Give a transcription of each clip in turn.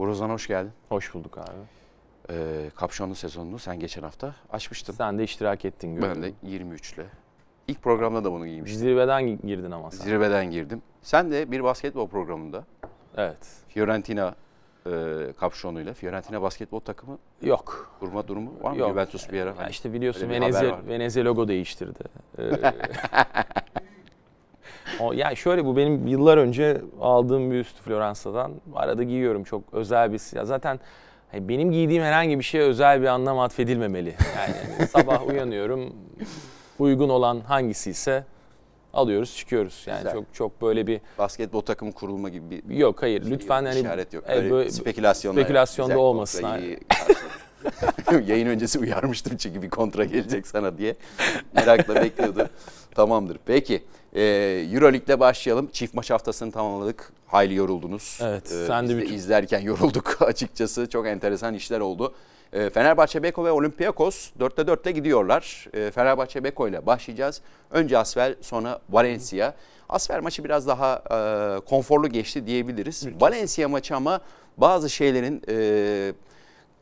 Uğur hoş geldin. Hoş bulduk abi. Ee, kapşonlu sezonunu sen geçen hafta açmıştın. Sen de iştirak ettin gördüm. Ben de 23 ile. İlk programda da bunu giymiştim. Zirveden girdin ama sen. Zirveden girdim. Sen de bir basketbol programında Evet. Fiorentina e, kapşonuyla Fiorentina basketbol takımı Yok. kurma durumu var mı? Yok. Juventus bir ara. Ya hani işte biliyorsun Venezia. Venezia logo değiştirdi. Ee, o, yani şöyle bu benim yıllar önce aldığım bir üst Floransa'dan. Arada giyiyorum çok özel bir ya zaten hani benim giydiğim herhangi bir şeye özel bir anlam atfedilmemeli. Yani sabah uyanıyorum uygun olan hangisi ise alıyoruz çıkıyoruz. Yani Güzel. çok çok böyle bir basketbol takımı kurulma gibi bir yok hayır şey lütfen yok, hani işaret yok. Evet, Öyle böyle- spekülasyonda güzel olmasın. Yayın öncesi uyarmıştım çünkü bir kontra gelecek sana diye. Merakla bekliyordum. Tamamdır. Peki. E, Euroleague'le başlayalım. Çift maç haftasını tamamladık. Hayli yoruldunuz. Evet, E, sen de de bütün- izlerken yorulduk açıkçası. Çok enteresan işler oldu. E, Fenerbahçe Beko ve Olympiakos 4'te 4'te gidiyorlar. E, Fenerbahçe Beko ile başlayacağız. Önce Asvel sonra Valencia. Asvel maçı biraz daha e, konforlu geçti diyebiliriz. Valencia maçı ama bazı şeylerin e,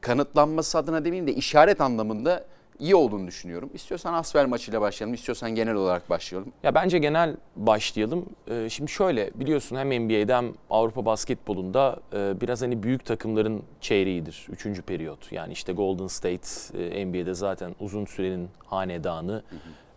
kanıtlanması adına demeyeyim de işaret anlamında iyi olduğunu düşünüyorum. İstiyorsan Asvel maçıyla başlayalım, istiyorsan genel olarak başlayalım. Ya bence genel başlayalım. Ee, şimdi şöyle biliyorsun hem NBA'de hem Avrupa basketbolunda e, biraz hani büyük takımların çeyreğidir. Üçüncü periyot. Yani işte Golden State e, NBA'de zaten uzun sürenin hanedanı.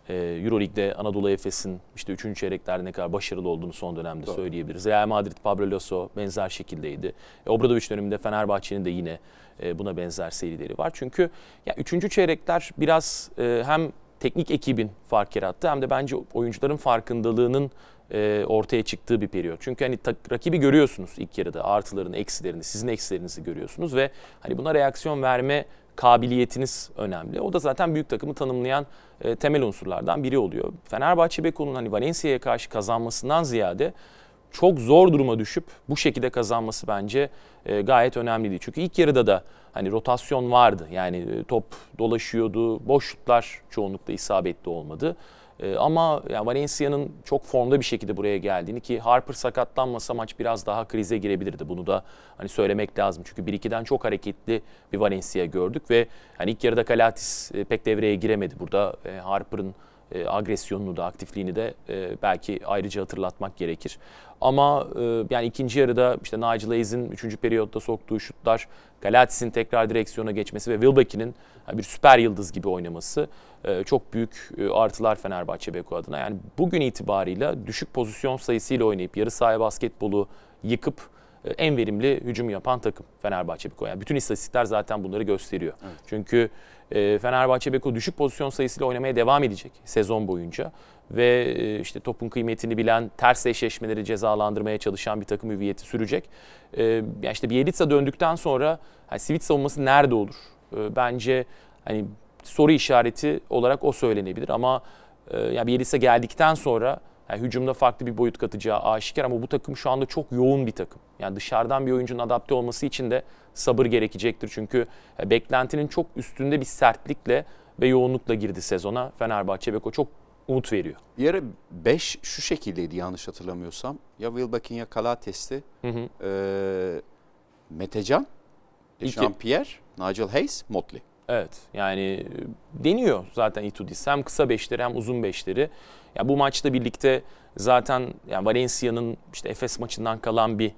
E, Euroleague'de Anadolu Efes'in işte üçüncü çeyreklerde ne kadar başarılı olduğunu son dönemde Doğru. söyleyebiliriz. Real Madrid, Pablo Lasso benzer şekildeydi. E, Obradoviç döneminde Fenerbahçe'nin de yine e, buna benzer serileri var. Çünkü ya üçüncü çeyrekler biraz e, hem teknik ekibin fark yarattı hem de bence oyuncuların farkındalığının e, ortaya çıktığı bir periyot. Çünkü hani tak- rakibi görüyorsunuz ilk yarıda artılarını, eksilerini, sizin eksilerinizi görüyorsunuz ve hani buna reaksiyon verme kabiliyetiniz önemli. O da zaten büyük takımı tanımlayan temel unsurlardan biri oluyor. Fenerbahçe Beko'nun hani Valencia'ya karşı kazanmasından ziyade çok zor duruma düşüp bu şekilde kazanması bence e, gayet önemliydi. Çünkü ilk yarıda da hani rotasyon vardı. Yani e, top dolaşıyordu. Boş şutlar çoğunlukla isabetli olmadı. E, ama yani Valencia'nın çok formda bir şekilde buraya geldiğini ki Harper sakatlanmasa maç biraz daha krize girebilirdi. Bunu da hani söylemek lazım. Çünkü 1-2'den çok hareketli bir Valencia gördük ve hani ilk yarıda Kalatis e, pek devreye giremedi. Burada e, Harper'ın e, agresyonunu da aktifliğini de e, belki ayrıca hatırlatmak gerekir. Ama e, yani ikinci yarıda işte Nigel Hayes'in 3. periyotta soktuğu şutlar, Galatis'in tekrar direksiyona geçmesi ve Wilbeck'in yani bir süper yıldız gibi oynaması e, çok büyük e, artılar Fenerbahçe Beko adına. Yani bugün itibarıyla düşük pozisyon sayısıyla oynayıp yarı sahaya basketbolu yıkıp e, en verimli hücum yapan takım Fenerbahçe Beko. Yani bütün istatistikler zaten bunları gösteriyor. Çünkü e, Fenerbahçe Beko düşük pozisyon sayısıyla oynamaya devam edecek sezon boyunca ve e, işte topun kıymetini bilen, ters eşleşmeleri cezalandırmaya çalışan bir takım hüviyeti sürecek. E, yani işte Bielitsa döndükten sonra hani Sivit savunması nerede olur? E, bence hani soru işareti olarak o söylenebilir ama e, yani Bielitsa geldikten sonra yani hücumda farklı bir boyut katacağı aşikar ama bu takım şu anda çok yoğun bir takım. Yani dışarıdan bir oyuncunun adapte olması için de sabır gerekecektir. Çünkü e, beklentinin çok üstünde bir sertlikle ve yoğunlukla girdi sezona. Fenerbahçe Beko çok umut veriyor. Bir ara 5 şu şekildeydi yanlış hatırlamıyorsam. Ya Wilbeck'in ya Kalates'ti. Hı hı. Ee, Metecan. Jean-Pierre, Nigel Hayes, Motley. Evet yani e, deniyor zaten Itudis hem kısa beşleri hem uzun beşleri. Ya bu maçla birlikte zaten yani Valencia'nın işte Efes maçından kalan bir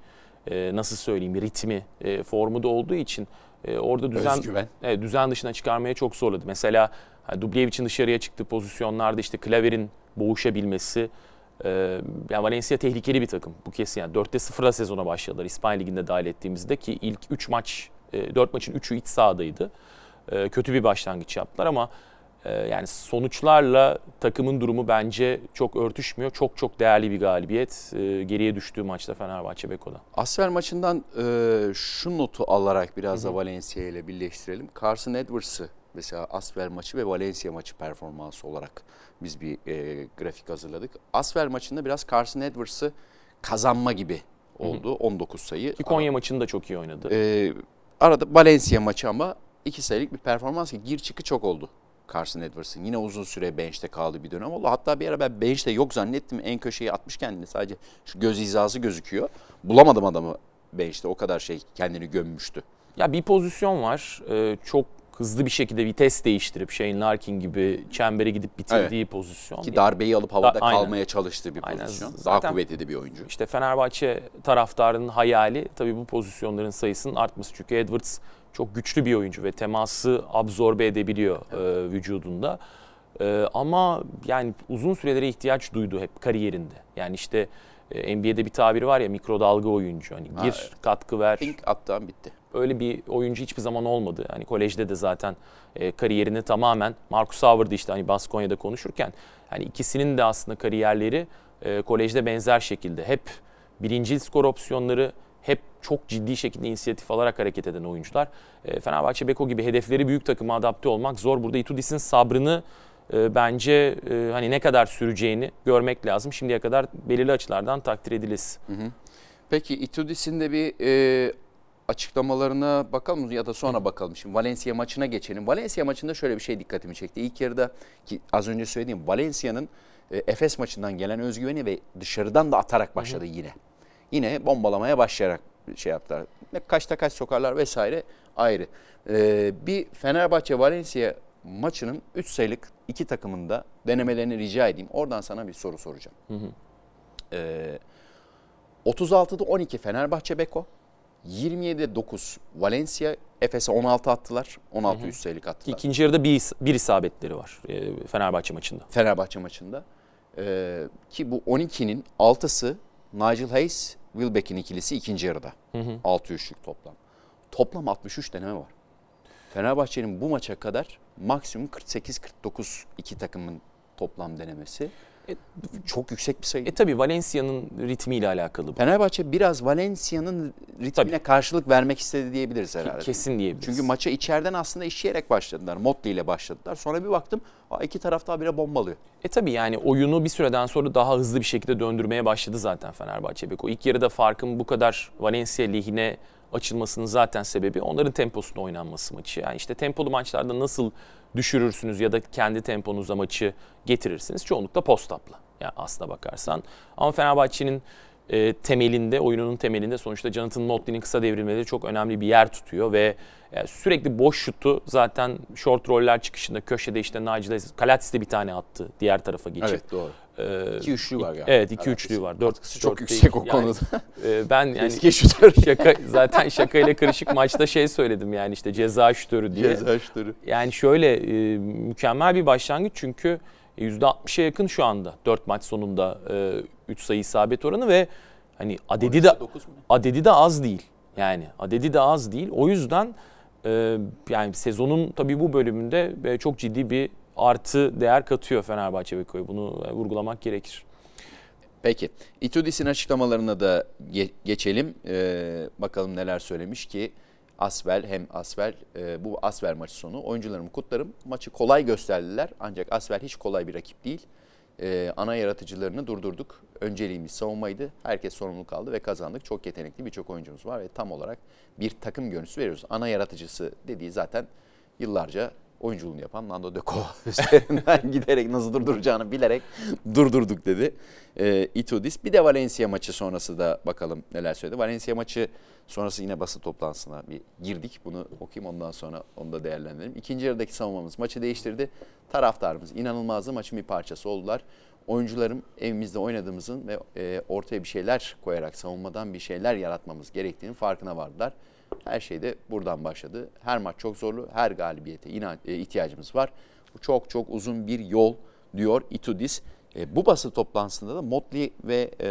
e, nasıl söyleyeyim bir ritmi, e, formu da olduğu için e, orada düzen Özgüven. evet, düzen dışına çıkarmaya çok zorladı. Mesela hani Dubljević'in dışarıya çıktığı pozisyonlarda işte Klaver'in boğuşabilmesi e, yani Valencia tehlikeli bir takım. Bu kesin yani 4'te 0'la sezona başladılar İspanya Ligi'nde dahil ettiğimizde ki ilk 3 maç, e, 4 maçın 3'ü iç sahadaydı. E, kötü bir başlangıç yaptılar ama e, yani sonuçlarla takımın durumu bence çok örtüşmüyor. Çok çok değerli bir galibiyet. E, geriye düştüğü maçta Fenerbahçe Beko'da. Asfer maçından e, şu notu alarak biraz da Valencia ile birleştirelim. Carson Edwards'ı mesela Asfer maçı ve Valencia maçı performansı olarak biz bir e, grafik hazırladık. Asfer maçında biraz Carson Edwards'ı kazanma gibi oldu. 19 sayı. Ki Konya maçını da çok iyi oynadı. E, arada Valencia maçı ama iki sayılık bir performans ki gir çıkı çok oldu. Carson Edwards'ın yine uzun süre bench'te kaldığı bir dönem oldu. Hatta bir ara ben bench'te yok zannettim. En köşeye atmış kendini. Sadece şu göz hizası gözüküyor. Bulamadım adamı bench'te. O kadar şey kendini gömmüştü. Ya bir pozisyon var. Ee, çok hızlı bir şekilde vites değiştirip Shane Larkin gibi çembere gidip bitirdiği pozisyon. Ki darbeyi alıp havada aynen. kalmaya çalıştığı bir Aynen. pozisyon. Daha Zaten- kuvvetli bir oyuncu. İşte Fenerbahçe taraftarının hayali tabii bu pozisyonların sayısının artması. Çünkü Edwards çok güçlü bir oyuncu ve teması absorbe edebiliyor e, vücudunda. E, ama yani uzun sürelere ihtiyaç duydu hep kariyerinde. Yani işte e, NBA'de bir tabiri var ya mikrodalga oyuncu. Hani Ha, gir, evet. katkı ver. Pink attan bitti. Öyle bir oyuncu hiçbir zaman olmadı. Hani kolejde de zaten e, kariyerini tamamen Marcus Howard'ı işte hani Baskonya'da konuşurken hani ikisinin de aslında kariyerleri e, kolejde benzer şekilde hep birincil skor opsiyonları hep çok ciddi şekilde inisiyatif alarak hareket eden oyuncular. E, Fenerbahçe Beko gibi hedefleri büyük takıma adapte olmak zor. Burada Itudis'in sabrını e, bence e, hani ne kadar süreceğini görmek lazım. Şimdiye kadar belirli açılardan takdir edilesi. Peki Itudis'in de bir e, açıklamalarına bakalım ya da sonra bakalım. Şimdi Valencia maçına geçelim. Valencia maçında şöyle bir şey dikkatimi çekti. İlk yarıda ki az önce söylediğim Valencia'nın e, Efes maçından gelen özgüveni ve dışarıdan da atarak başladı yine. Yine bombalamaya başlayarak şey yaptılar. Ne kaçta kaç sokarlar vesaire ayrı. E, bir Fenerbahçe Valencia maçının 3 sayılık iki takımında denemelerini rica edeyim. Oradan sana bir soru soracağım. E, 36'da 12 Fenerbahçe Beko. 27'de 9 Valencia. Efes'e 16 attılar. 16 üst sayılık attılar. İkinci yarıda bir, bir isabetleri var e, Fenerbahçe maçında. Fenerbahçe maçında. Ee, ki bu 12'nin 6'sı Nigel Hayes, Wilbeck'in ikilisi ikinci yarıda. 6 üçlük toplam. Toplam 63 deneme var. Fenerbahçe'nin bu maça kadar maksimum 48-49 iki takımın toplam denemesi. E, Çok yüksek bir sayı. E tabi Valencia'nın ritmiyle alakalı bu. Fenerbahçe biraz Valencia'nın ritmine karşılık vermek istedi diyebiliriz herhalde. Kesin diyebiliriz. Çünkü maça içeriden aslında işleyerek başladılar. Motley ile başladılar. Sonra bir baktım aa, iki taraf daha bire bombalıyor. E tabi yani oyunu bir süreden sonra daha hızlı bir şekilde döndürmeye başladı zaten Fenerbahçe Beko. İlk yarıda farkın bu kadar Valencia lehine açılmasının zaten sebebi onların temposunda oynanması maçı. Yani işte tempolu maçlarda nasıl düşürürsünüz ya da kendi temponuzla maçı getirirsiniz çoğunlukla post-up'la. Yani aslına bakarsan. Ama Fenerbahçe'nin e, temelinde, oyununun temelinde sonuçta Jonathan Motley'nin kısa devrilmeleri çok önemli bir yer tutuyor ve e, sürekli boş şutu zaten short roller çıkışında köşede işte Nigel Kalatis de bir tane attı diğer tarafa geçip. doğru. İki üçlü var galiba. Evet iki üçlü var. Dört, Katkısı çok dört yüksek o değil. Yani, konuda. e, ben yani Eski şutör. şaka zaten şakayla karışık maçta şey söyledim yani işte ceza şutörü diye. Ceza şutörü. Yani şöyle e, mükemmel bir başlangıç çünkü %60'a yakın şu anda 4 maç sonunda 3 sayı isabet oranı ve hani adedi de 9 mu? adedi de az değil. Yani adedi de az değil. O yüzden e, yani sezonun tabii bu bölümünde e, çok ciddi bir artı değer katıyor Fenerbahçe Beko'ya. Bunu e, vurgulamak gerekir. Peki. Itudis'in açıklamalarına da ge- geçelim. Ee, bakalım neler söylemiş ki Asvel hem Asvel e, bu Asvel maçı sonu oyuncularımı kutlarım. Maçı kolay gösterdiler ancak Asvel hiç kolay bir rakip değil. Ee, ana yaratıcılarını durdurduk. Önceliğimiz savunmaydı. Herkes sorumluluk aldı ve kazandık. Çok yetenekli birçok oyuncumuz var ve tam olarak bir takım görüntüsü veriyoruz. Ana yaratıcısı dediği zaten yıllarca oyunculuğunu yapan Nando De Colo üzerinden giderek nasıl durduracağını bilerek durdurduk dedi. Ee, Itudis. Bir de Valencia maçı sonrası da bakalım neler söyledi. Valencia maçı sonrası yine basın toplantısına bir girdik. Bunu okuyayım ondan sonra onu da değerlendirelim. İkinci yarıdaki savunmamız maçı değiştirdi. Taraftarımız inanılmazdı. Maçın bir parçası oldular. Oyuncularım evimizde oynadığımızın ve e, ortaya bir şeyler koyarak savunmadan bir şeyler yaratmamız gerektiğinin farkına vardılar. Her şey de buradan başladı. Her maç çok zorlu. Her galibiyete inan, e, ihtiyacımız var. Bu çok çok uzun bir yol diyor Itudis. E, bu basın toplantısında da Motley ve e,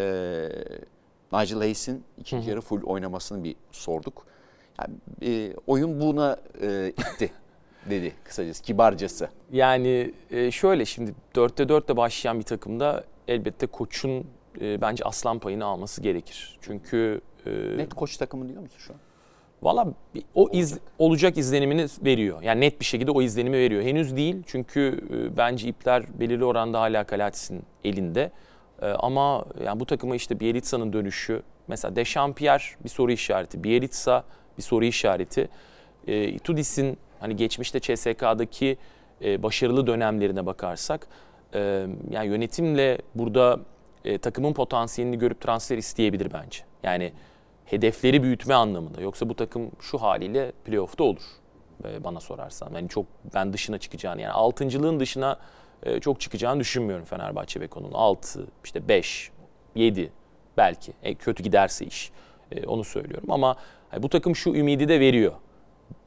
Nigel Hayes'in ikinci yarı full oynamasını bir sorduk. Yani, e, oyun buna e, itti dedi kısacası, kibarcası. Yani e, şöyle şimdi 4'te 4'te başlayan bir takımda elbette koçun e, bence aslan payını alması gerekir. Çünkü e, Net koç takımı diyor musun şu an? Valla o iz, olacak izlenimini veriyor. Yani net bir şekilde o izlenimi veriyor. Henüz değil çünkü e, bence ipler belirli oranda hala Kalatis'in elinde. E, ama yani bu takıma işte Bielitsa'nın dönüşü, mesela Dechampierre bir soru işareti, Bielitsa bir soru işareti. E, Itudis'in hani geçmişte CSK'daki e, başarılı dönemlerine bakarsak e, yani yönetimle burada e, takımın potansiyelini görüp transfer isteyebilir bence. Yani hedefleri büyütme anlamında. Yoksa bu takım şu haliyle playoff'ta olur e, bana sorarsan. Yani çok ben dışına çıkacağını yani altıncılığın dışına e, çok çıkacağını düşünmüyorum Fenerbahçe Beko'nun. 6, işte 5, 7 belki. E, kötü giderse iş. E, onu söylüyorum ama bu takım şu ümidi de veriyor.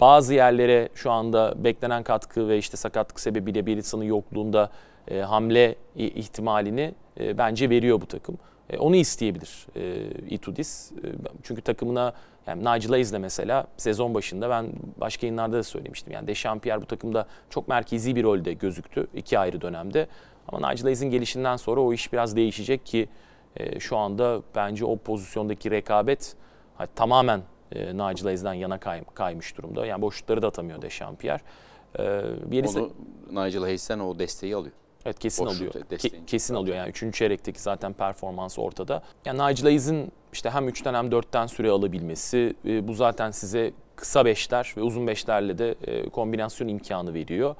Bazı yerlere şu anda beklenen katkı ve işte sakatlık sebebiyle Bielitsa'nın yokluğunda e, hamle ihtimalini e, bence veriyor bu takım. E, onu isteyebilir e, Itudis. E, çünkü takımına yani Nigel Hayes'le mesela sezon başında ben başka yayınlarda da söylemiştim. Yani Dechampierre bu takımda çok merkezi bir rolde gözüktü iki ayrı dönemde. Ama Nigel Hayes'in gelişinden sonra o iş biraz değişecek ki e, şu anda bence o pozisyondaki rekabet hani, tamamen e, Nigel Hayes'den yana kay, kaymış durumda. Yani boşlukları da atamıyor Dechampierre. E, Bielisa, Onu Nigel Hayes'ten o desteği alıyor. Evet kesin alıyor. Ke- kesin alıyor yani 3. çeyrekteki zaten performans ortada. Yani Nigel Hayes'in işte hem 3'ten hem 4'ten süre alabilmesi e, bu zaten size kısa beşler ve uzun beşlerle de e, kombinasyon imkanı veriyor.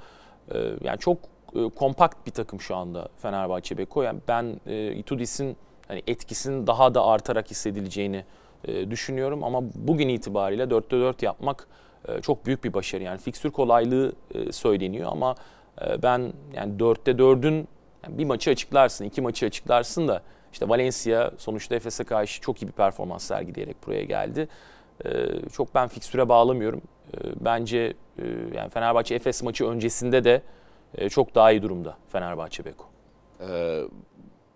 E, yani çok e, kompakt bir takım şu anda Fenerbahçe Beko. Yani ben e, Itudis'in hani etkisinin daha da artarak hissedileceğini e, düşünüyorum ama bugün itibariyle 4'te 4 yapmak e, çok büyük bir başarı. Yani fikstür kolaylığı e, söyleniyor ama ben yani dörtte 4'ün yani bir maçı açıklarsın, iki maçı açıklarsın da işte Valencia sonuçta Efes'e karşı çok iyi bir performans sergileyerek buraya geldi. Ee, çok ben fikstüre bağlamıyorum. Ee, bence e, yani Fenerbahçe Efes maçı öncesinde de e, çok daha iyi durumda Fenerbahçe Beko. Ee,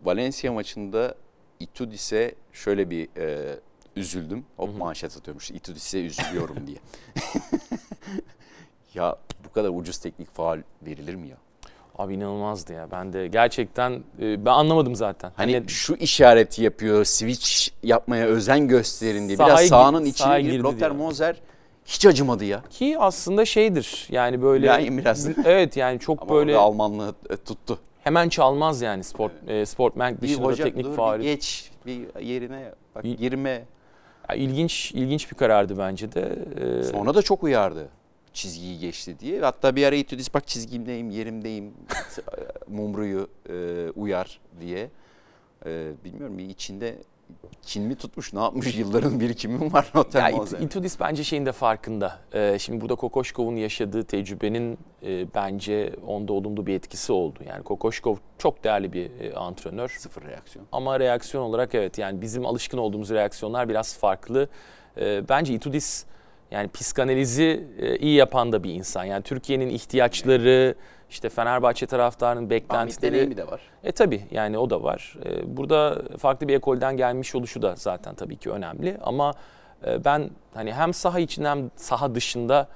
Valencia maçında Itudis'e şöyle bir e, üzüldüm. Hop manşet atıyormuş. Itudis'e üzülüyorum diye. ya bu kadar ucuz teknik faal verilir mi ya? Abi inanılmazdı ya. Ben de gerçekten e, ben anlamadım zaten. Hani, hani şu işareti yapıyor, switch yapmaya özen gösterin diye. Biraz sahanın içine girip Lothar Moser hiç acımadı ya. Ki aslında şeydir yani böyle. Yani biraz. evet yani çok Ama böyle. Almanlığı e, tuttu. Hemen çalmaz yani sport evet. e, sportman dışında hocam, teknik dur, faali. geç bir yerine bak girme. Ya, ilginç ilginç bir karardı bence de. Ee, Sonra da çok uyardı çizgiyi geçti diye. Hatta bir ara İtudis bak çizgimdeyim, yerimdeyim, Mumru'yu e, uyar diye. E, bilmiyorum bir içinde kin mi tutmuş ne yapmış yılların birikimi var Noter ya, Itudis bence şeyin de farkında. Ee, şimdi burada Kokoşkov'un yaşadığı tecrübenin e, bence onda olumlu bir etkisi oldu. Yani Kokoşkov çok değerli bir e, antrenör. Sıfır reaksiyon. Ama reaksiyon olarak evet yani bizim alışkın olduğumuz reaksiyonlar biraz farklı. E, bence Itudis yani psikanalizi e, iyi yapan da bir insan. Yani Türkiye'nin ihtiyaçları, işte Fenerbahçe taraftarının beklentileri. deneyimi de var. E tabi yani o da var. E, burada farklı bir ekolden gelmiş oluşu da zaten tabii ki önemli. Ama e, ben hani hem saha içinde hem saha dışında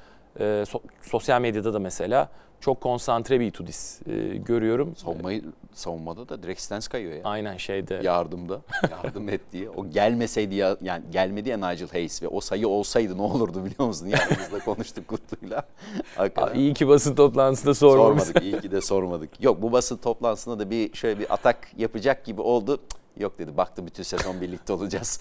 sosyal medyada da mesela çok konsantre bir Itudis e, görüyorum. Savunmayı, savunmada da direkt stance kayıyor ya. Aynen şeyde. Yardımda. Yardım et diye. O gelmeseydi ya yani gelmedi ya Nigel Hayes ve o sayı olsaydı ne olurdu biliyor musun? Yanımızda konuştuk Kutlu'yla. Hakikaten. İyi ki basın toplantısında sormadık. Sormadık. iyi ki de sormadık. Yok bu basın toplantısında da bir şöyle bir atak yapacak gibi oldu. Yok dedi baktı bütün sezon birlikte olacağız.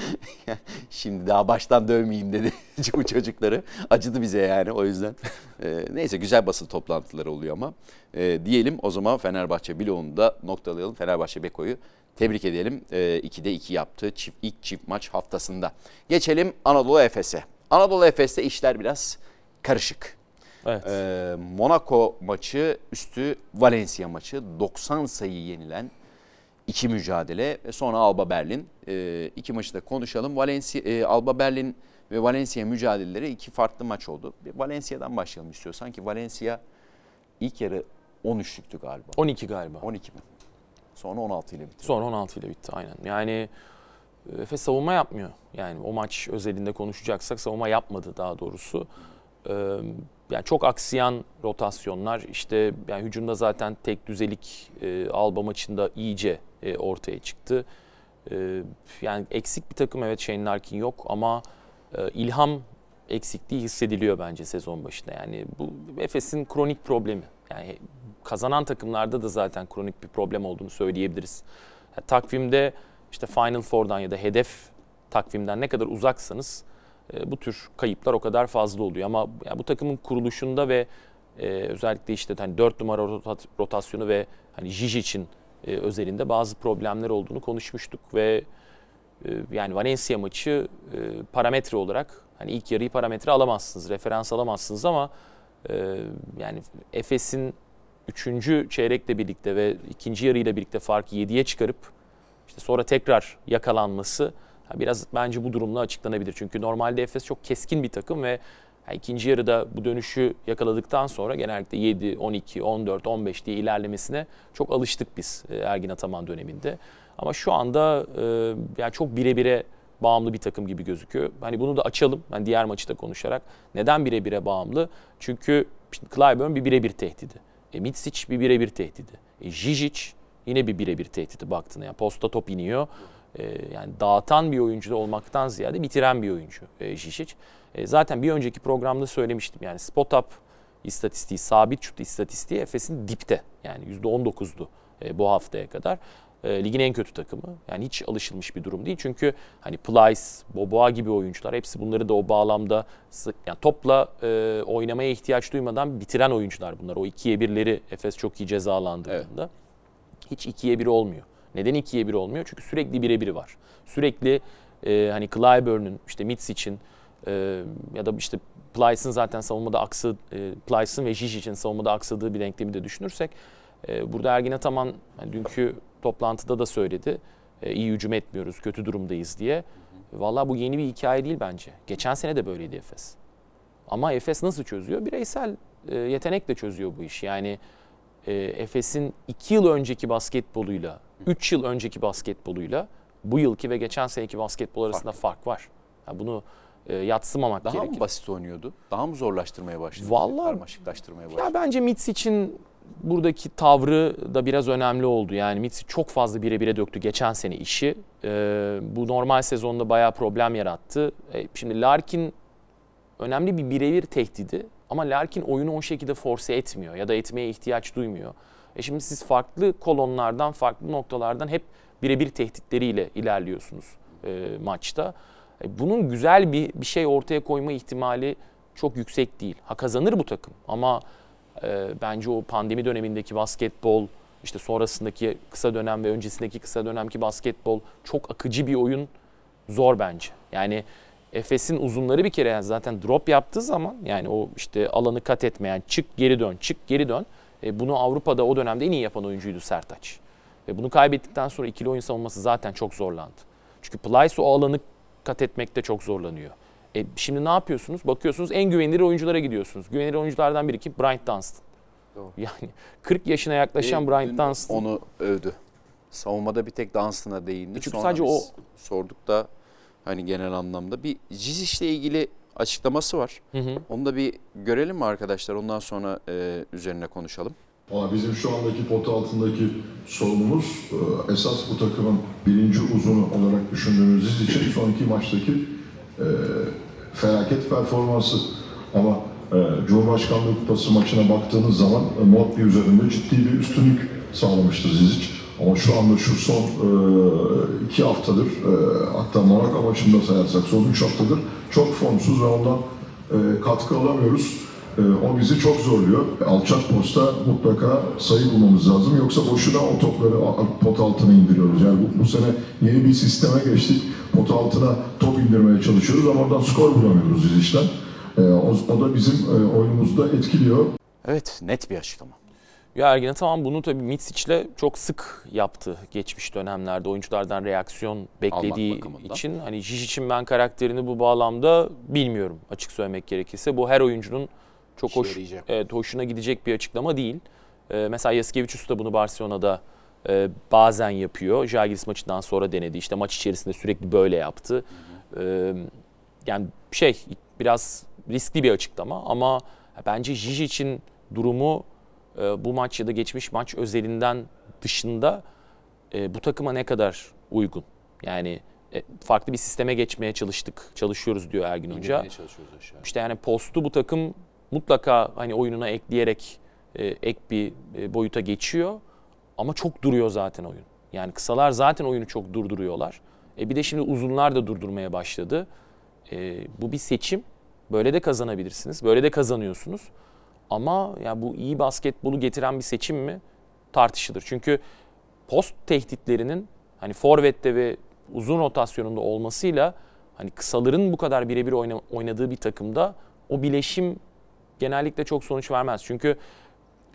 Şimdi daha baştan dövmeyeyim dedi bu çocukları. Acıdı bize yani o yüzden. Ee, neyse güzel basın toplantıları oluyor ama. Ee, diyelim o zaman Fenerbahçe bloğunu da noktalayalım. Fenerbahçe Beko'yu tebrik edelim. Ee, 2'de 2 yaptı çift, ilk çift maç haftasında. Geçelim Anadolu Efes'e. Anadolu Efes'te işler biraz karışık. Evet. Ee, Monaco maçı üstü Valencia maçı 90 sayı yenilen iki mücadele ve sonra Alba Berlin. E, iki maçı da konuşalım. Valencia, e, Alba Berlin ve Valencia mücadeleleri iki farklı maç oldu. Bir Valencia'dan başlayalım istiyorsan ki Valencia ilk yarı 13'lüktü galiba. 12 galiba. 12 mi? Sonra 16 ile bitti. Sonra 16 ile bitti aynen. Yani e, Efes savunma yapmıyor. Yani o maç özelinde konuşacaksak savunma yapmadı daha doğrusu. Ee, yani çok aksiyan rotasyonlar işte yani hücumda zaten tek düzelik e, Alba maçında iyice e, ortaya çıktı. E, yani eksik bir takım evet Shane Larkin yok ama e, ilham eksikliği hissediliyor bence sezon başında. Yani bu Efes'in kronik problemi. Yani kazanan takımlarda da zaten kronik bir problem olduğunu söyleyebiliriz. Yani takvimde işte Final Four'dan ya da hedef takvimden ne kadar uzaksanız e, bu tür kayıplar o kadar fazla oluyor. Ama yani bu takımın kuruluşunda ve e, özellikle işte hani 4 numara rotasyonu ve hani Jiji için e, özelinde bazı problemler olduğunu konuşmuştuk ve e, yani Valencia maçı e, parametre olarak hani ilk yarıyı parametre alamazsınız, referans alamazsınız ama e, yani Efes'in üçüncü çeyrekle birlikte ve ikinci yarıyla birlikte farkı 7'ye çıkarıp işte sonra tekrar yakalanması biraz bence bu durumla açıklanabilir. Çünkü normalde Efes çok keskin bir takım ve yani ikinci yarıda bu dönüşü yakaladıktan sonra genellikle 7, 12, 14, 15 diye ilerlemesine çok alıştık biz e, Ergin Ataman döneminde. Ama şu anda e, yani çok bire bağımlı bir takım gibi gözüküyor. Hani bunu da açalım. Yani diğer maçı da konuşarak. Neden bire bire bağımlı? Çünkü işte Clyburn bir birebir tehdidi. E, Mitsic bir birebir tehdidi. E, Žižić yine bir birebir tehdidi baktığında. Yani posta top iniyor. E, yani dağıtan bir oyuncu olmaktan ziyade bitiren bir oyuncu e, Žižić. E, zaten bir önceki programda söylemiştim. Yani spot up istatistiği, sabit şut istatistiği Efes'in dipte. Yani %19'du e, bu haftaya kadar. E, ligin en kötü takımı. Yani hiç alışılmış bir durum değil. Çünkü hani Plyce, Boboa gibi oyuncular hepsi bunları da o bağlamda yani topla e, oynamaya ihtiyaç duymadan bitiren oyuncular bunlar. O ikiye birleri Efes çok iyi cezalandığında. Evet. Hiç ikiye bir olmuyor. Neden ikiye bir olmuyor? Çünkü sürekli birebiri var. Sürekli e, hani Clyburn'un, işte Mitsic'in e, ya da işte Plyce'ın zaten savunmada aksı, e, Plyce'ın ve Žižic'in savunmada aksadığı bir denklemi de düşünürsek e, burada Ergin Ataman yani dünkü toplantıda da söyledi. E, iyi hücum etmiyoruz, kötü durumdayız diye. Vallahi bu yeni bir hikaye değil bence. Geçen sene de böyleydi Efes. Ama Efes nasıl çözüyor? Bireysel e, yetenekle çözüyor bu işi. Yani e, Efes'in 2 yıl önceki basketboluyla, 3 yıl önceki basketboluyla bu yılki ve geçen seneki basketbol arasında fark, fark var. Yani bunu e, yatsımamak Daha gerekir. Daha mı basit oynuyordu? Daha mı zorlaştırmaya başladı? Vallahi karmaşıklaştırmaya başladı. Ya bence Mitz için buradaki tavrı da biraz önemli oldu. Yani Mitz çok fazla bire bire döktü geçen sene işi. Ee, bu normal sezonda bayağı problem yarattı. E, şimdi Larkin önemli bir birebir tehdidi ama Larkin oyunu o şekilde force etmiyor ya da etmeye ihtiyaç duymuyor. E şimdi siz farklı kolonlardan, farklı noktalardan hep birebir tehditleriyle ilerliyorsunuz e, maçta. E, bunun güzel bir bir şey ortaya koyma ihtimali çok yüksek değil. Ha kazanır bu takım ama e, bence o pandemi dönemindeki basketbol, işte sonrasındaki kısa dönem ve öncesindeki kısa dönemki basketbol çok akıcı bir oyun zor bence. Yani Efes'in uzunları bir kere yani zaten drop yaptığı zaman yani o işte alanı kat etmeyen çık geri dön çık geri dön. E, bunu Avrupa'da o dönemde en iyi yapan oyuncuydu Sertaç. Ve bunu kaybettikten sonra ikili oyun savunması zaten çok zorlandı. Çünkü Plyce o alanı kat etmekte çok zorlanıyor. E, şimdi ne yapıyorsunuz? Bakıyorsunuz en güvenilir oyunculara gidiyorsunuz. Güvenilir oyunculardan biri kim? Bryant Dunstan. Doğru. Yani 40 yaşına yaklaşan e, Bryant Dunstan. Onu övdü. Savunmada bir tek Dunstan'a değindi. Çünkü Sonra sadece o sorduk da hani genel anlamda bir Cizic'le ilgili açıklaması var. Hı hı. Onu da bir görelim mi arkadaşlar? Ondan sonra e, üzerine konuşalım. Valla bizim şu andaki pot altındaki sorunumuz e, esas bu takımın birinci uzunu olarak düşündüğümüz için son iki maçtaki e, felaket performansı. Ama e, Cumhurbaşkanlığı Kupası maçına baktığınız zaman e, mod bir üzerinde ciddi bir üstünlük sağlamıştı Zizic. Ama şu anda şu son e, iki haftadır, e, hatta Monaco maçında sayarsak son üç haftadır çok formsuz ve ondan e, katkı alamıyoruz. E, o bizi çok zorluyor. Alçak posta mutlaka sayı bulmamız lazım. Yoksa boşuna o topları pot altına indiriyoruz. Yani bu, bu sene yeni bir sisteme geçtik. Pot altına top indirmeye çalışıyoruz ama oradan skor bulamıyoruz biz işten. E, o, o da bizim e, oyunumuzda etkiliyor. Evet net bir açıklama. Ya Ergin tamam bunu tabii Mitsic'le çok sık yaptı geçmiş dönemlerde oyunculardan reaksiyon beklediği için. Hani için ben karakterini bu bağlamda bilmiyorum açık söylemek gerekirse. Bu her oyuncunun çok hoş, evet, hoşuna gidecek bir açıklama değil. Ee, mesela Yaskevicius da bunu Barcelona'da e, bazen yapıyor. Jalgiris maçından sonra denedi. İşte maç içerisinde sürekli böyle yaptı. Ee, yani şey biraz riskli bir açıklama ama bence Jiji için durumu e, bu maç ya da geçmiş maç özelinden dışında e, bu takıma ne kadar uygun? Yani e, farklı bir sisteme geçmeye çalıştık, çalışıyoruz diyor Ergin Hoca. İşte yani postu bu takım mutlaka hani oyununa ekleyerek e, ek bir e, boyuta geçiyor. Ama çok duruyor zaten oyun. Yani kısalar zaten oyunu çok durduruyorlar. E bir de şimdi uzunlar da durdurmaya başladı. E, bu bir seçim. Böyle de kazanabilirsiniz. Böyle de kazanıyorsunuz. Ama ya bu iyi basketbolu getiren bir seçim mi? Tartışılır. Çünkü post tehditlerinin hani forvette ve uzun rotasyonunda olmasıyla hani kısaların bu kadar birebir oyna- oynadığı bir takımda o bileşim genellikle çok sonuç vermez. Çünkü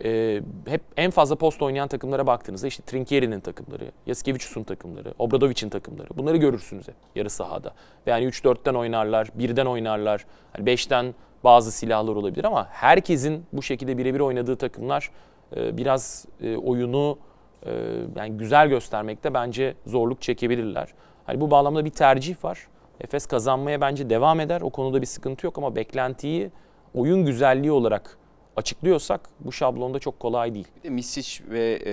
e, hep en fazla post oynayan takımlara baktığınızda işte Trinkieri'nin takımları, Yasikevicius'un takımları, Obradovic'in takımları bunları görürsünüz hep yarı sahada. Ve yani 3-4'ten oynarlar, 1'den oynarlar, hani 5'ten bazı silahlar olabilir ama herkesin bu şekilde birebir oynadığı takımlar e, biraz e, oyunu e, yani güzel göstermekte bence zorluk çekebilirler. Hani bu bağlamda bir tercih var. Efes kazanmaya bence devam eder. O konuda bir sıkıntı yok ama beklentiyi oyun güzelliği olarak açıklıyorsak bu şablonda çok kolay değil. Bir de Misic ve e,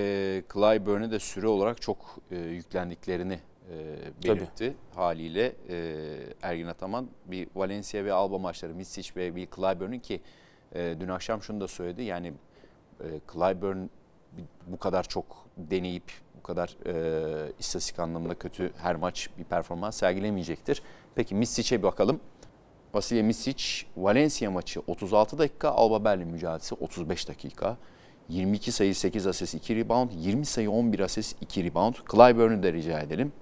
Clyburn'e de süre olarak çok e, yüklendiklerini e, belirtti. Haliyle e, Ergin Ataman bir Valencia ve Alba maçları Misic ve Will Clyburn'un ki e, dün akşam şunu da söyledi. Yani e, Clyburn bu kadar çok deneyip bu kadar e, istatistik anlamında kötü her maç bir performans sergilemeyecektir. Peki Misic'e bir bakalım. Vasilya Misic, Valencia maçı 36 dakika, Alba Berlin mücadelesi 35 dakika. 22 sayı 8 asist 2 rebound, 20 sayı 11 asist 2 rebound. Clyburn'u da rica edelim.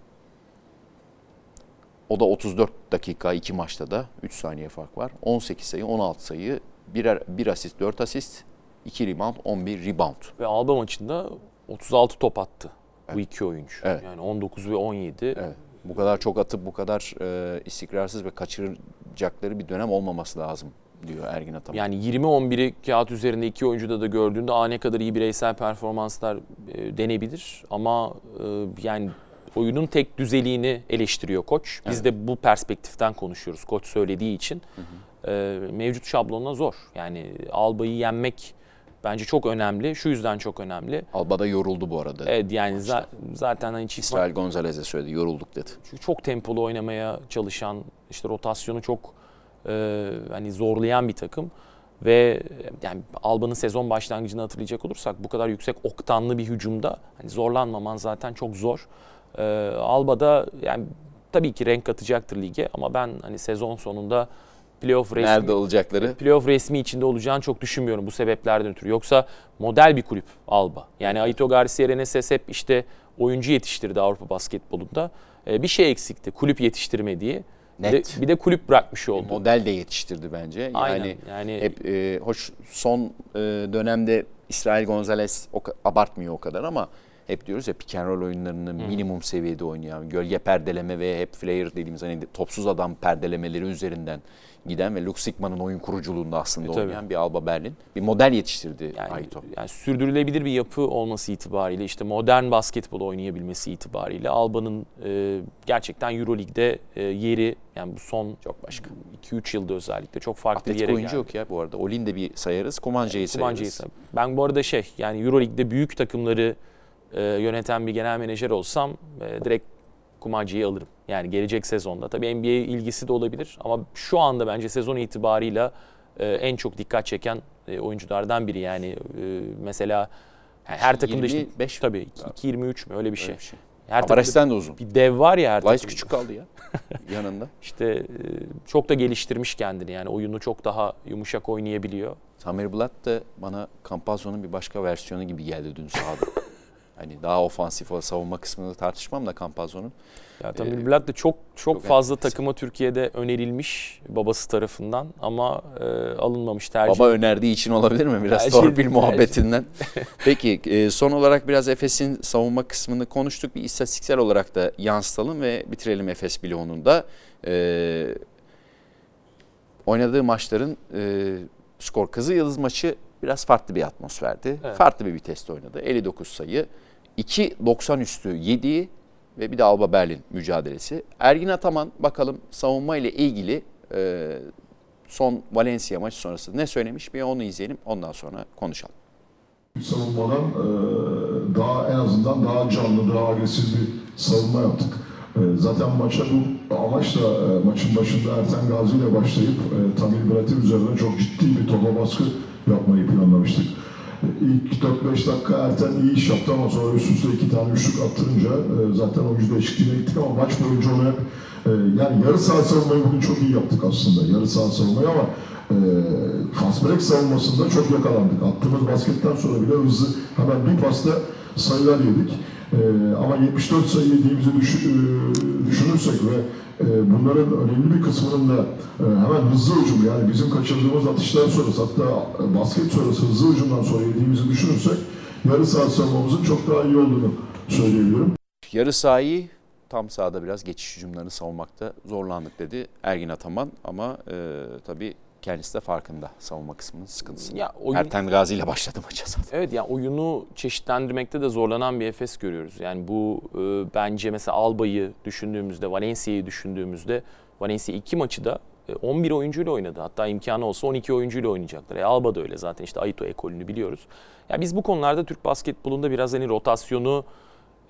O da 34 dakika iki maçta da 3 saniye fark var. 18 sayı 16 sayı 1, 1 asist 4 asist 2 rebound 11 rebound. Ve Alba maçında 36 top attı bu iki oyuncu. Evet. Yani 19 ve 17. Evet. Bu kadar çok atıp bu kadar e, istikrarsız ve kaçıracakları bir dönem olmaması lazım diyor Ergin Ataman. Yani 20-11'i kağıt üzerinde iki oyuncuda da gördüğünde aa ne kadar iyi bireysel performanslar e, denebilir. Ama e, yani oyunun tek düzeliğini eleştiriyor koç. Biz Evet. de bu perspektiften konuşuyoruz koç söylediği için. E, mevcut şablonla zor. Yani Alba'yı yenmek bence çok önemli. Şu yüzden çok önemli. Alba da yoruldu bu arada. Evet yani za- zaten hani çift İsrail Gonzalez'e söyledi yorulduk dedi. Çünkü çok tempolu oynamaya çalışan, işte rotasyonu çok e, hani zorlayan bir takım ve yani Alba'nın sezon başlangıcını hatırlayacak olursak bu kadar yüksek oktanlı bir hücumda hani zorlanmaman zaten çok zor. E, Alba'da yani tabii ki renk katacaktır lige ama ben hani sezon sonunda playoff resmi Nerede olacakları? playoff resmi içinde olacağını çok düşünmüyorum bu sebeplerden ötürü. Yoksa model bir kulüp Alba. Yani Aito Garcia Reneses hep işte oyuncu yetiştirdi Avrupa basketbolunda. Ee, bir şey eksikti kulüp yetiştirmediği. Bir de, Net. bir de kulüp bırakmış oldu. Model de yetiştirdi bence. Aynen. Yani Yani hep e, hoş son e, dönemde İsrail Gonzalez o, abartmıyor o kadar ama hep diyoruz ya pick and roll oyunlarını minimum seviyede oynayan, gölge perdeleme ve hep flare dediğimiz hani topsuz adam perdelemeleri üzerinden giden ve Luke Sigma'nın oyun kuruculuğunda aslında E, tabii. oynayan bir Alba Berlin. Bir model yetiştirdi yani, Aito. yani sürdürülebilir bir yapı olması itibariyle işte modern basketbol oynayabilmesi itibariyle Alba'nın e, gerçekten Euroleague'de e, yeri yani bu son Çok başka. 2-3 yılda özellikle çok farklı bir Atletik yere oyuncu geldi. yok ya bu arada. Olin de bir sayarız, Kumanca'yı sayarız. Kumanca'yı say- Ben bu arada şey yani Euroleague'de büyük takımları e, yöneten bir genel menajer olsam e, direkt Kumanca'yı alırım. Yani gelecek sezonda. Tabii NBA ilgisi de olabilir ama şu anda bence sezon itibarıyla e, en çok dikkat çeken e, oyunculardan biri. Yani e, mesela yani her takımda işte 25 tabii 2-23 mü öyle bir şey. Öyle bir şey. Her takımda Avares'ten de uzun. bir dev var ya her takımda. küçük kaldı ya yanında. İşte e, çok da geliştirmiş kendini yani oyunu çok daha yumuşak oynayabiliyor. Samir Blatt da bana Campazzo'nun bir başka versiyonu gibi geldi dün sahada. hani daha ofansif o savunma kısmını tartışmam da Campazzo'nun. Ya Tamir Ee, Blatt da çok çok, çok fazla enteresan. takıma Türkiye'de önerilmiş babası tarafından ama e, alınmamış tercih. Baba önerdiği için olabilir mi? Biraz Tercih- torpil tercih. muhabbetinden. Peki e, son olarak biraz Efes'in savunma kısmını konuştuk. Bir istatistiksel olarak da yansıtalım ve bitirelim Efes bloğunun da. E, oynadığı maçların e, skor Kızı Yıldız maçı biraz farklı bir atmosferdi. Evet. Farklı bir viteste oynadı. 59 sayı. 2.90 üstü 7 ve bir de Alba Berlin mücadelesi. Ergin Ataman bakalım savunma ile ilgili e, son Valencia maçı sonrası ne söylemiş bir onu izleyelim ondan sonra konuşalım. savunmadan e, daha en azından daha canlı, daha agresif bir savunma yaptık. E, Zaten maça bu amaçla e, maçın başında Erten Gazi ile başlayıp e, Tamil Bratir üzerine çok ciddi bir topa baskı yapmayı planlamıştık. İlk 4-5 dakika Erten iyi iş yaptı ama sonra üst üste iki tane üçlük attırınca e, zaten oyuncu değişikliğine gittik ama maç boyunca onu hep yani yarı saha savunmayı bugün çok iyi yaptık aslında. Yarı saha savunmayı ama e, fast break savunmasında çok yakalandık. Attığımız basketten sonra bile hızlı hemen bir pasta sayılar yedik. E, ama 74 sayı yediğimizi düşün, e, düşünürsek ve e, bunların önemli bir kısmının da e, hemen hızlı hücum yani bizim kaçırdığımız atışlar sonrası hatta e, basket sonrası hızlı hücumdan sonra yediğimizi düşünürsek yarı saha savunmamızın çok daha iyi olduğunu söyleyebilirim. Yarı sahayı tam sahada biraz geçiş hücumlarını savunmakta zorlandık dedi Ergin Ataman ama e, tabii kendisi de farkında savunma kısmının sıkıntısı. Ya oyun- Erten Gazi ile başladı maça zaten. Evet yani oyunu çeşitlendirmekte de zorlanan bir Efes görüyoruz. Yani bu e, bence mesela Alba'yı düşündüğümüzde, Valencia'yı düşündüğümüzde Valencia iki maçı da e, 11 oyuncuyla oynadı. Hatta imkanı olsa 12 oyuncuyla oynayacaklar. E, Alba da öyle zaten işte Aito ekolünü biliyoruz. Ya biz bu konularda Türk basketbolunda biraz hani rotasyonu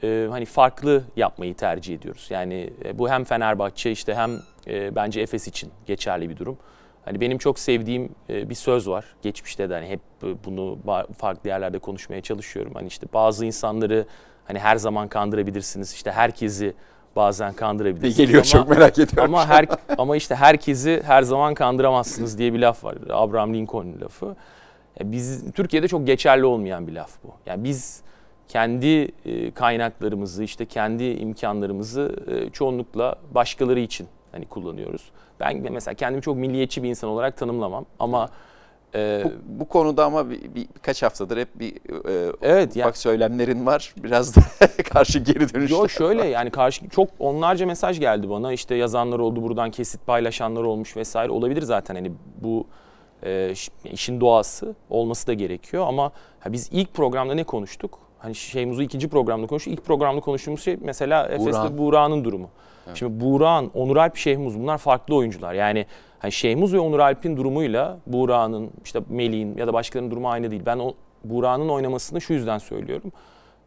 e, hani farklı yapmayı tercih ediyoruz. Yani e, bu hem Fenerbahçe işte hem e, bence Efes için geçerli bir durum. Hani benim çok sevdiğim e, bir söz var. Geçmişte de hani hep e, bunu farklı yerlerde konuşmaya çalışıyorum. Hani işte bazı insanları hani her zaman kandırabilirsiniz. İşte herkesi bazen kandırabilirsiniz. Geliyor Ama- çok merak ediyorum. ama her ama işte herkesi her zaman kandıramazsınız diye bir laf var. Abraham Lincoln'un lafı. Ya biz Türkiye'de çok geçerli olmayan bir laf bu. Yani biz kendi e, kaynaklarımızı işte kendi imkanlarımızı e, çoğunlukla başkaları için hani kullanıyoruz. Ben mesela kendimi çok milliyetçi bir insan olarak tanımlamam ama e, bu, bu konuda ama bir, bir- birkaç haftadır hep bir e, evet ufak yani söylemlerin var. Biraz da karşı geri dönüşler. Yo şöyle yani karşı çok onlarca mesaj geldi bana. İşte yazanlar oldu, buradan kesit paylaşanlar olmuş vesaire olabilir zaten hani bu e, işin doğası olması da gerekiyor ama ha, biz ilk programda ne konuştuk? Hani Şeymuz'u ikinci programda konuştuk. İlk programda konuştuğumuz şey mesela Efes'te Buğra'nın. Buğra'nın durumu. Şimdi Buğra'nın, Onur Alp, Şehmuz bunlar farklı oyuncular. Yani hani Şehmuz ve Onur Alp'in durumuyla Buğra'nın, işte Melih'in ya da başkalarının durumu aynı değil. Ben o Buğra'nın oynamasını şu yüzden söylüyorum.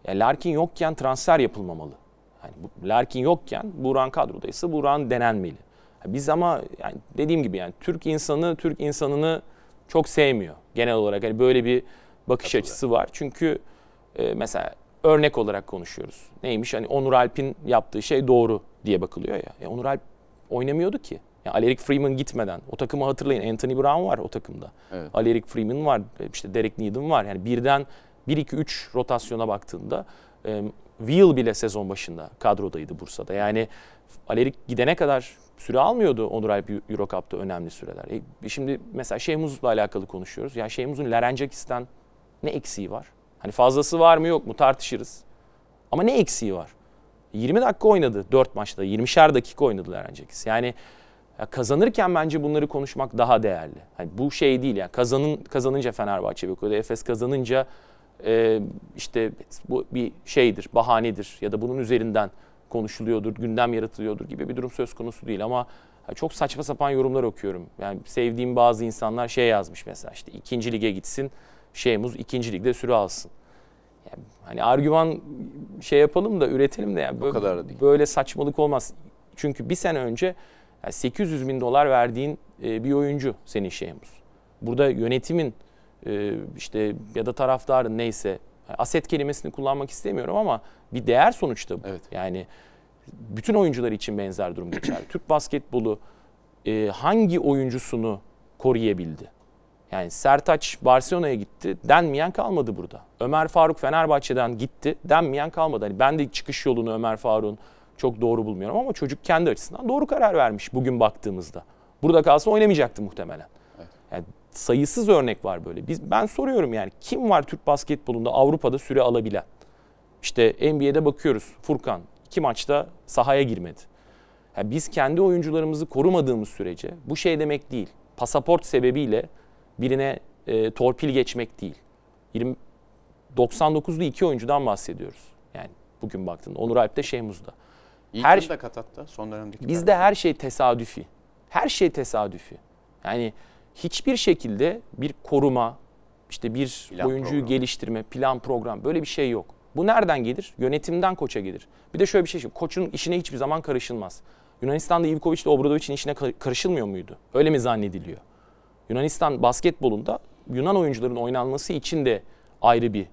Ya Larkin yokken transfer yapılmamalı. Yani bu, Larkin yokken Buğran kadrodaysa Buğran denenmeli. Ya Biz ama yani dediğim gibi yani Türk insanı Türk insanını çok sevmiyor genel olarak. Hani böyle bir bakış açısı var. Çünkü e, mesela örnek olarak konuşuyoruz. Neymiş hani Onur Alp'in yaptığı şey doğru diye bakılıyor ya. E, Onur Alp oynamıyordu ki. Yani Aleric Freeman gitmeden. O takımı hatırlayın. Anthony Brown var o takımda. Evet. Aleric Freeman var. e, işte Derek Needham var. Yani birden 1-2-3 rotasyona baktığında e, Will bile sezon başında kadrodaydı Bursa'da. Yani Aleric gidene kadar süre almıyordu Onur Alp Euro Cup'ta önemli süreler. E, şimdi mesela Şehmuz'la alakalı konuşuyoruz. Ya Şehmuz'un Larenjakis'ten ne eksiği var? Hani fazlası var mı yok mu tartışırız. Ama ne eksiği var? 20 dakika oynadı 4 maçta. 20'şer dakika oynadı Larenjakis. Yani ya kazanırken bence bunları konuşmak daha değerli. Hani bu şey değil yani kazanın kazanınca Fenerbahçe ve Efes kazanınca e, işte bu bir şeydir, bahanedir ya da bunun üzerinden konuşuluyordur, gündem yaratılıyordur gibi bir durum söz konusu değil ama çok saçma sapan yorumlar okuyorum. Yani sevdiğim bazı insanlar şey yazmış mesela işte ikinci lige gitsin, Şeymuz ikinci ligde süre alsın. Yani hani argüman şey yapalım da üretelim de yani böyle, kadar da değil. böyle saçmalık olmaz. Çünkü bir sene önce yani 800 bin dolar verdiğin e, bir oyuncu senin Şeymuz. Burada yönetimin e, işte ya da taraftarın neyse aset kelimesini kullanmak istemiyorum ama bir değer sonuçta bu. Evet. Yani bütün oyuncular için benzer durum geçerli. Türk basketbolu e, hangi oyuncusunu koruyabildi? Yani Sertaç Barcelona'ya gitti, denmeyen kalmadı burada. Ömer Faruk Fenerbahçe'den gitti, denmeyen kalmadı. Hani ben de çıkış yolunu Ömer Faruk'un çok doğru bulmuyorum ama çocuk kendi açısından doğru karar vermiş bugün baktığımızda. Burada kalsa oynamayacaktı muhtemelen. Yani sayısız örnek var böyle. Biz ben soruyorum yani kim var Türk basketbolunda Avrupa'da süre alabilen? İşte NBA'de bakıyoruz. Furkan iki maçta sahaya girmedi. Yani biz kendi oyuncularımızı korumadığımız sürece bu şey demek değil. Pasaport sebebiyle birine e, torpil geçmek değil. 20 99'lu iki oyuncudan bahsediyoruz. Yani bugün baktığında Onur Alp'te Şehmuz'da. İlk her- yılda Katat'ta son dönemdeki. Bizde her şey tesadüfi. Her şey tesadüfi. Yani hiçbir şekilde bir koruma, işte bir Plan, oyuncuyu program. geliştirme, plan, program böyle bir şey yok. Bu nereden gelir? Yönetimden koça gelir. Bir de şöyle bir şey, koçun işine hiçbir zaman karışılmaz. Yunanistan'da Ivkovic ile Obradovic'in işine kar- karışılmıyor muydu? Öyle mi zannediliyor? Yunanistan basketbolunda Yunan oyuncuların oynanması için de ayrı bir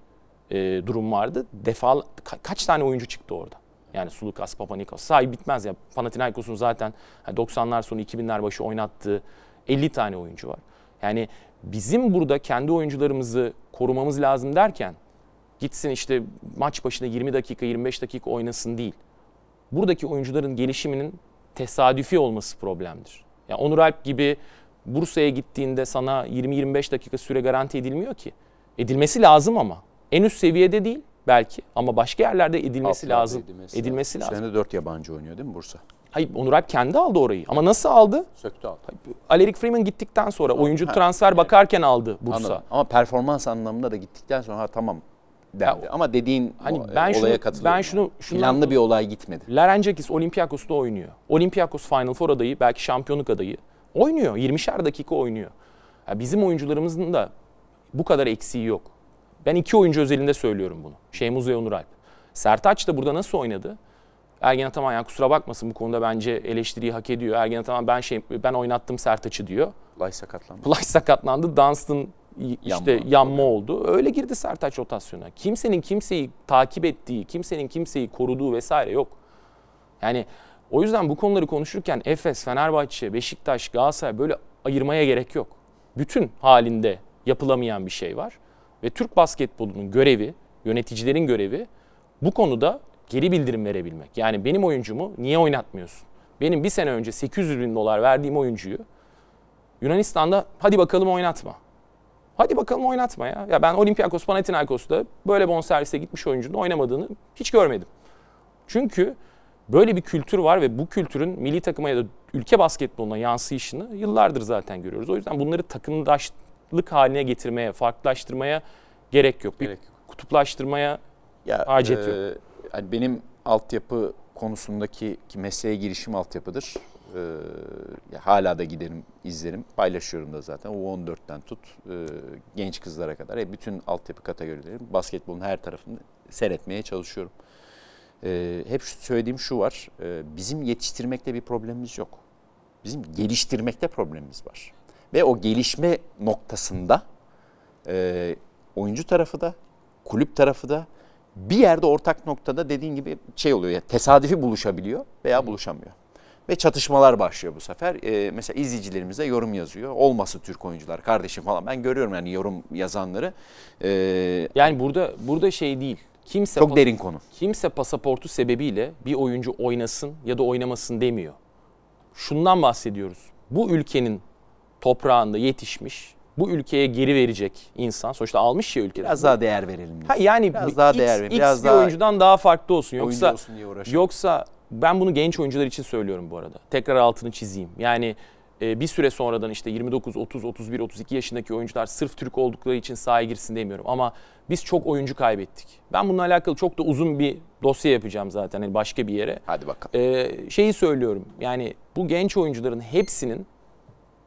e, durum vardı. Defa ka- kaç tane oyuncu çıktı orada? Yani Sulukas, Papanikos. Sahi bitmez ya. Panathinaikos'un zaten hani 90'lar sonu 2000'ler başı oynattığı 50 tane oyuncu var. Yani bizim burada kendi oyuncularımızı korumamız lazım derken gitsin işte maç başına 20 dakika 25 dakika oynasın değil. Buradaki oyuncuların gelişiminin tesadüfi olması problemdir. Yani Onur Alp gibi Bursa'ya gittiğinde sana 20-25 dakika süre garanti edilmiyor ki. Edilmesi lazım ama. En üst seviyede değil belki ama başka yerlerde edilmesi Altlarda lazım. Edilmesi, Bu lazım. sene de 4 yabancı oynuyor değil mi Bursa? Hayır Onur Alp kendi aldı orayı. Ama nasıl aldı? Söktü aldı. Aleric Freeman gittikten sonra oyuncu Ha, transfer evet. bakarken aldı Bursa. Anladım. Ama performans anlamında da gittikten sonra ha, tamam dendi. Ama dediğin Hani o- ben olaya şunu- katılıyorum. ben şunu- şundan- Planlı bir olay gitmedi. Larenjakis Olympiakos'ta oynuyor. Olympiakos Final Four adayı, belki şampiyonluk adayı. Oynuyor. 20'şer dakika oynuyor. Ya bizim oyuncularımızın da bu kadar eksiği yok. Ben iki oyuncu özelinde söylüyorum bunu. Şeymuz ve Onur Alp. Sertaç da burada nasıl oynadı? Ergen Ataman yani kusura bakmasın bu konuda bence eleştiriyi hak ediyor. Ergen Ataman ben şey ben oynattım Sertaç'ı diyor. Lay sakatlandı. Play sakatlandı. Dunstan işte Yanma. yanma, oldu. Öyle girdi Sertaç rotasyona. Kimsenin kimseyi takip ettiği, kimsenin kimseyi koruduğu vesaire yok. Yani o yüzden bu konuları konuşurken Efes, Fenerbahçe, Beşiktaş, Galatasaray böyle ayırmaya gerek yok. Bütün halinde yapılamayan bir şey var. Ve Türk basketbolunun görevi, yöneticilerin görevi bu konuda geri bildirim verebilmek. Yani benim oyuncumu niye oynatmıyorsun? Benim bir sene önce 800 bin dolar verdiğim oyuncuyu Yunanistan'da hadi bakalım oynatma. Hadi bakalım oynatma ya. Ya ben Olympiakos Panathinaikos'ta böyle bonservise gitmiş oyuncunun oynamadığını hiç görmedim. Çünkü böyle bir kültür var ve bu kültürün milli takıma ya da ülke basketboluna yansıyışını yıllardır zaten görüyoruz. O yüzden bunları takımdaşlık haline getirmeye, farklılaştırmaya gerek yok. Bir Gerek kutuplaştırmaya Ya, Hacet e, yok. hani benim altyapı konusundaki ki mesleğe girişim altyapıdır. E, ya hala da giderim, izlerim. Paylaşıyorum da zaten. U14'ten tut e, genç kızlara kadar. E, bütün altyapı kategorileri basketbolun her tarafını seyretmeye çalışıyorum. E, hep söylediğim şu var. e, bizim yetiştirmekte bir problemimiz yok. Bizim geliştirmekte problemimiz var. Ve o gelişme noktasında e, oyuncu tarafı da kulüp tarafı da bir yerde ortak noktada dediğin gibi şey oluyor ya tesadüfi buluşabiliyor veya buluşamıyor. Ve çatışmalar başlıyor bu sefer. Ee, mesela izleyicilerimiz de yorum yazıyor. Olması Türk oyuncular kardeşim falan. Ben görüyorum yani yorum yazanları. Ee, yani burada burada şey değil. Kimse çok derin konu. kimse pasaportu sebebiyle bir oyuncu oynasın ya da oynamasın demiyor. Şundan bahsediyoruz. Bu ülkenin toprağında yetişmiş, bu ülkeye geri verecek insan. Sonuçta almış ya ülkeden. Biraz daha değer verelim. Ha yani Biraz bir daha X, değer verin, X biraz bir daha oyuncudan daha farklı olsun. oyuncu Yoksa olsun diye uğraşalım. yoksa ben bunu genç oyuncular için söylüyorum bu arada. Tekrar altını çizeyim. Yani e, bir süre sonradan işte 29, 30, 31, 32 yaşındaki oyuncular sırf Türk oldukları için sahaya girsin demiyorum. Ama biz çok oyuncu kaybettik. Ben bununla alakalı çok da uzun bir dosya yapacağım zaten hani başka bir yere. Hadi bakalım. Ee, şeyi söylüyorum yani bu genç oyuncuların hepsinin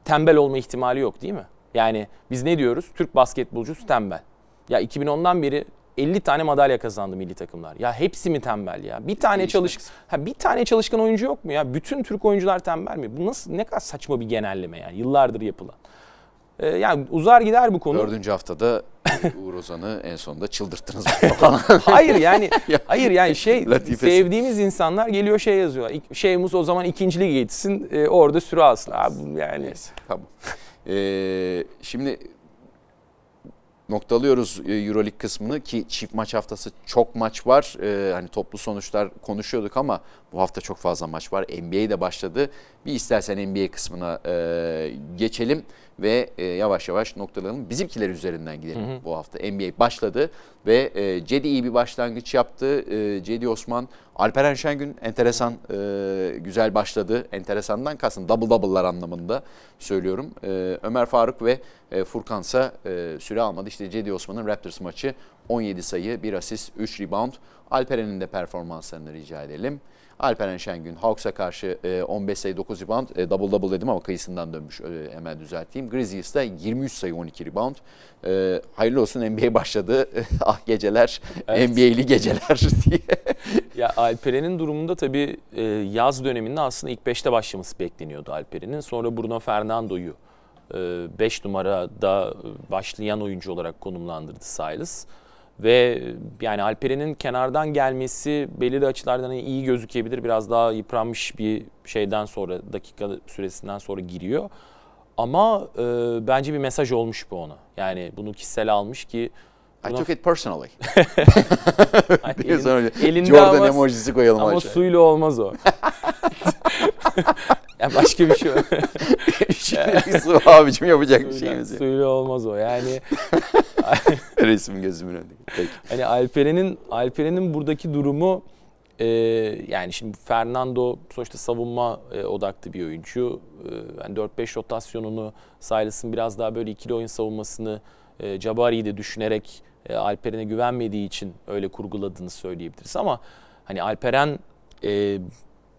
tembel olma ihtimali yok değil mi? Yani biz ne diyoruz? Türk basketbolcusu tembel. Ya 2010'dan beri 50 tane madalya kazandı milli takımlar. Ya hepsi mi tembel ya? Bir tane çalış ha bir tane çalışkan oyuncu yok mu ya? Bütün Türk oyuncular tembel mi? Bu nasıl ne kadar saçma bir genelleme yani yıllardır yapılan. Ee, yani uzar gider bu konu. Dördüncü haftada Uğur Ozan'ı en sonunda çıldırttınız hayır yani Ya, hayır yani şey latifesi. sevdiğimiz insanlar geliyor şey yazıyorlar. İk- Şeyimiz o zaman ikinci lige gitsin e, orada süre alsın. Abi yani Neyse tamam. Ee, şimdi noktalıyoruz e, Euroleague kısmını ki çift maç haftası çok maç var. Ee, hani toplu sonuçlar konuşuyorduk ama bu hafta çok fazla maç var. NBA de başladı. Bir istersen NBA kısmına e, geçelim ve e, yavaş yavaş noktalayalım. Bizimkiler üzerinden gidelim bu hafta. NBA başladı ve e, Cedi iyi bir başlangıç yaptı. E, Cedi Osman, Alperen Şengün enteresan, e, güzel başladı. Enteresandan kastım double double'lar anlamında söylüyorum. E, Ömer Faruk ve e, Furkansa e, süre almadı. İşte Cedi Osman'ın Raptors maçı 17 sayı, 1 asist, 3 rebound. Alperen'in de performanslarını rica edelim. Alperen Şengün Hawks'a karşı e, 15 sayı 9 rebound. E, double double dedim ama kıyısından dönmüş. E, hemen düzelteyim. Grizzlies'ta 23 sayı 12 rebound. E, hayırlı olsun NBA başladı. ah geceler, Evet. NBA'li geceler diye. ya Alperen'in durumunda tabii e, yaz döneminde aslında ilk 5'te başlaması bekleniyordu Alperen'in. Sonra Bruno Fernando'yu 5 numarada başlayan oyuncu olarak konumlandırdı Silas. Ve yani Alperen'in kenardan gelmesi belirli açılardan iyi gözükebilir. Biraz daha yıpranmış bir şeyden sonra, dakika süresinden sonra giriyor. Ama e, bence bir mesaj olmuş bu ona. Yani bunu kişisel almış ki I took it personally. Sonra elinde Jordan ama- emojisi koyalım Ama aşağıya. suyla olmaz o. ya başka bir şey Şimdi su abicim yapacak bir şeyimiz yok. suyla olmaz o. Yani Resim gözümün önünde. Hani Alperen'in Alperen'in buradaki durumu e, yani şimdi Fernando sonuçta savunma e, odaklı bir oyuncu. E, yani 4-5 rotasyonunu Silas'ın biraz daha böyle ikili oyun savunmasını e, Jabari'yi de düşünerek e, Alperen'e güvenmediği için öyle kurguladığını söyleyebiliriz ama hani Alperen e,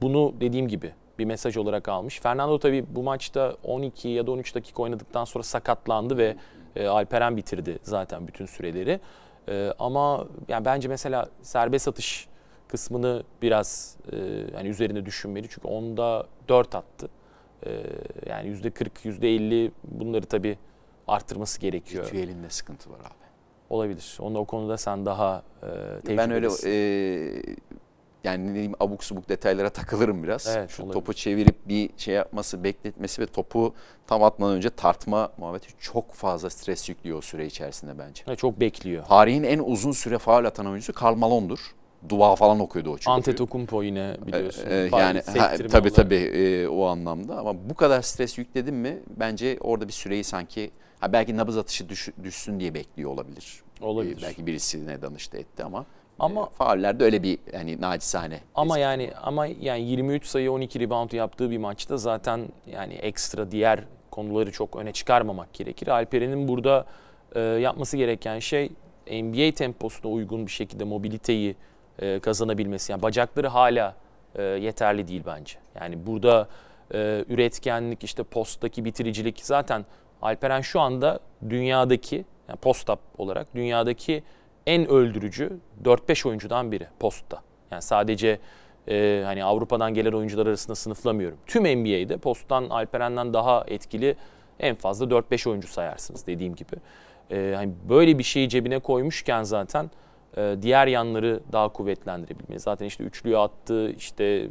bunu dediğim gibi bir mesaj olarak almış. Fernando tabii bu maçta 12 ya da 13 dakika oynadıktan sonra sakatlandı ve e, Alperen bitirdi zaten bütün süreleri. E, ama yani bence mesela serbest atış kısmını biraz e, yani üzerine düşünmeli. Çünkü onda 4 attı. E, yani %40, %50 bunları tabii arttırması gerekiyor. Ritüelinde sıkıntı var abi. Olabilir. Onda o konuda sen daha e, tecrübelisin. Ben öyle e, yani ne diyeyim abuk subuk detaylara takılırım biraz. Evet, Şu olabilir. topu çevirip bir şey yapması, bekletmesi ve topu tam atmadan önce tartma muhabbeti çok fazla stres yüklüyor o süre içerisinde bence. Ve çok bekliyor. Tarihin en uzun süre faul atan oyuncusu Karl Malone'dur. Dua falan okuyordu o çünkü. Antetokounmpo yine biliyorsun. Ee, yani ha, tabii tabii e, o anlamda ama bu kadar stres yükledin mi bence orada bir süreyi sanki ha, belki nabız atışı düş- düşsün diye bekliyor olabilir. Olabilir. Ee, belki birisine danıştı etti ama Ama- ama faullerde öyle bir hani nacizane. Ama yani ama yani 23 sayı 12 rebound yaptığı bir maçta zaten yani ekstra diğer konuları çok öne çıkarmamak gerekir. Alperen'in burada e, yapması gereken şey NBA temposuna uygun bir şekilde mobiliteyi e, kazanabilmesi. Yani bacakları hala e, yeterli değil bence. Yani burada e, üretkenlik, işte posttaki bitiricilik zaten Alperen şu anda dünyadaki yani post-up olarak dünyadaki en öldürücü 4-5 oyuncudan biri postta. Yani sadece e, hani Avrupa'dan gelen oyuncular arasında sınıflamıyorum. Tüm NBA'de posttan Alperen'den daha etkili en fazla 4-5 oyuncu sayarsınız dediğim gibi. E, hani böyle bir şeyi cebine koymuşken zaten e, diğer yanları daha kuvvetlendirebilmeli. Zaten işte üçlüyü attı, işte e,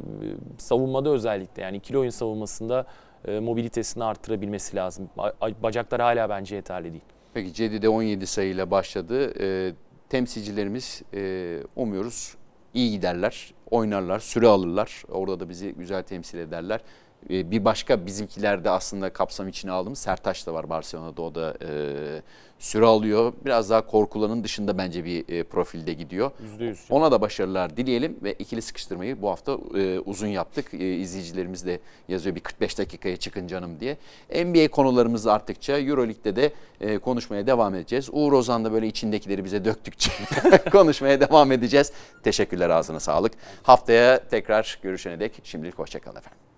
savunmada özellikle yani ikili oyun savunmasında e, mobilitesini arttırabilmesi lazım. Bacaklar hala bence yeterli değil. Peki Cedi'de 17 sayıyla başladı. Ee, temsilcilerimiz e, umuyoruz iyi giderler, oynarlar, süre alırlar. Orada da bizi güzel temsil ederler. Ee, bir başka bizimkiler de aslında kapsam içine aldığımız Sertaç da var Barcelona'da. O da e, süre alıyor. Biraz daha korkulanın dışında bence bir e, profilde gidiyor. %100. Ona da başarılar dileyelim ve ikili sıkıştırmayı bu hafta e, uzun yaptık. E, izleyicilerimiz de yazıyor bir 45 dakikaya çıkın canım diye. NBA konularımız arttıkça Euroleague'de de e, konuşmaya devam edeceğiz. Uğur Ozan da böyle içindekileri bize döktükçe konuşmaya devam edeceğiz. Teşekkürler ağzına sağlık. Haftaya tekrar görüşene dek şimdilik hoşçakalın efendim.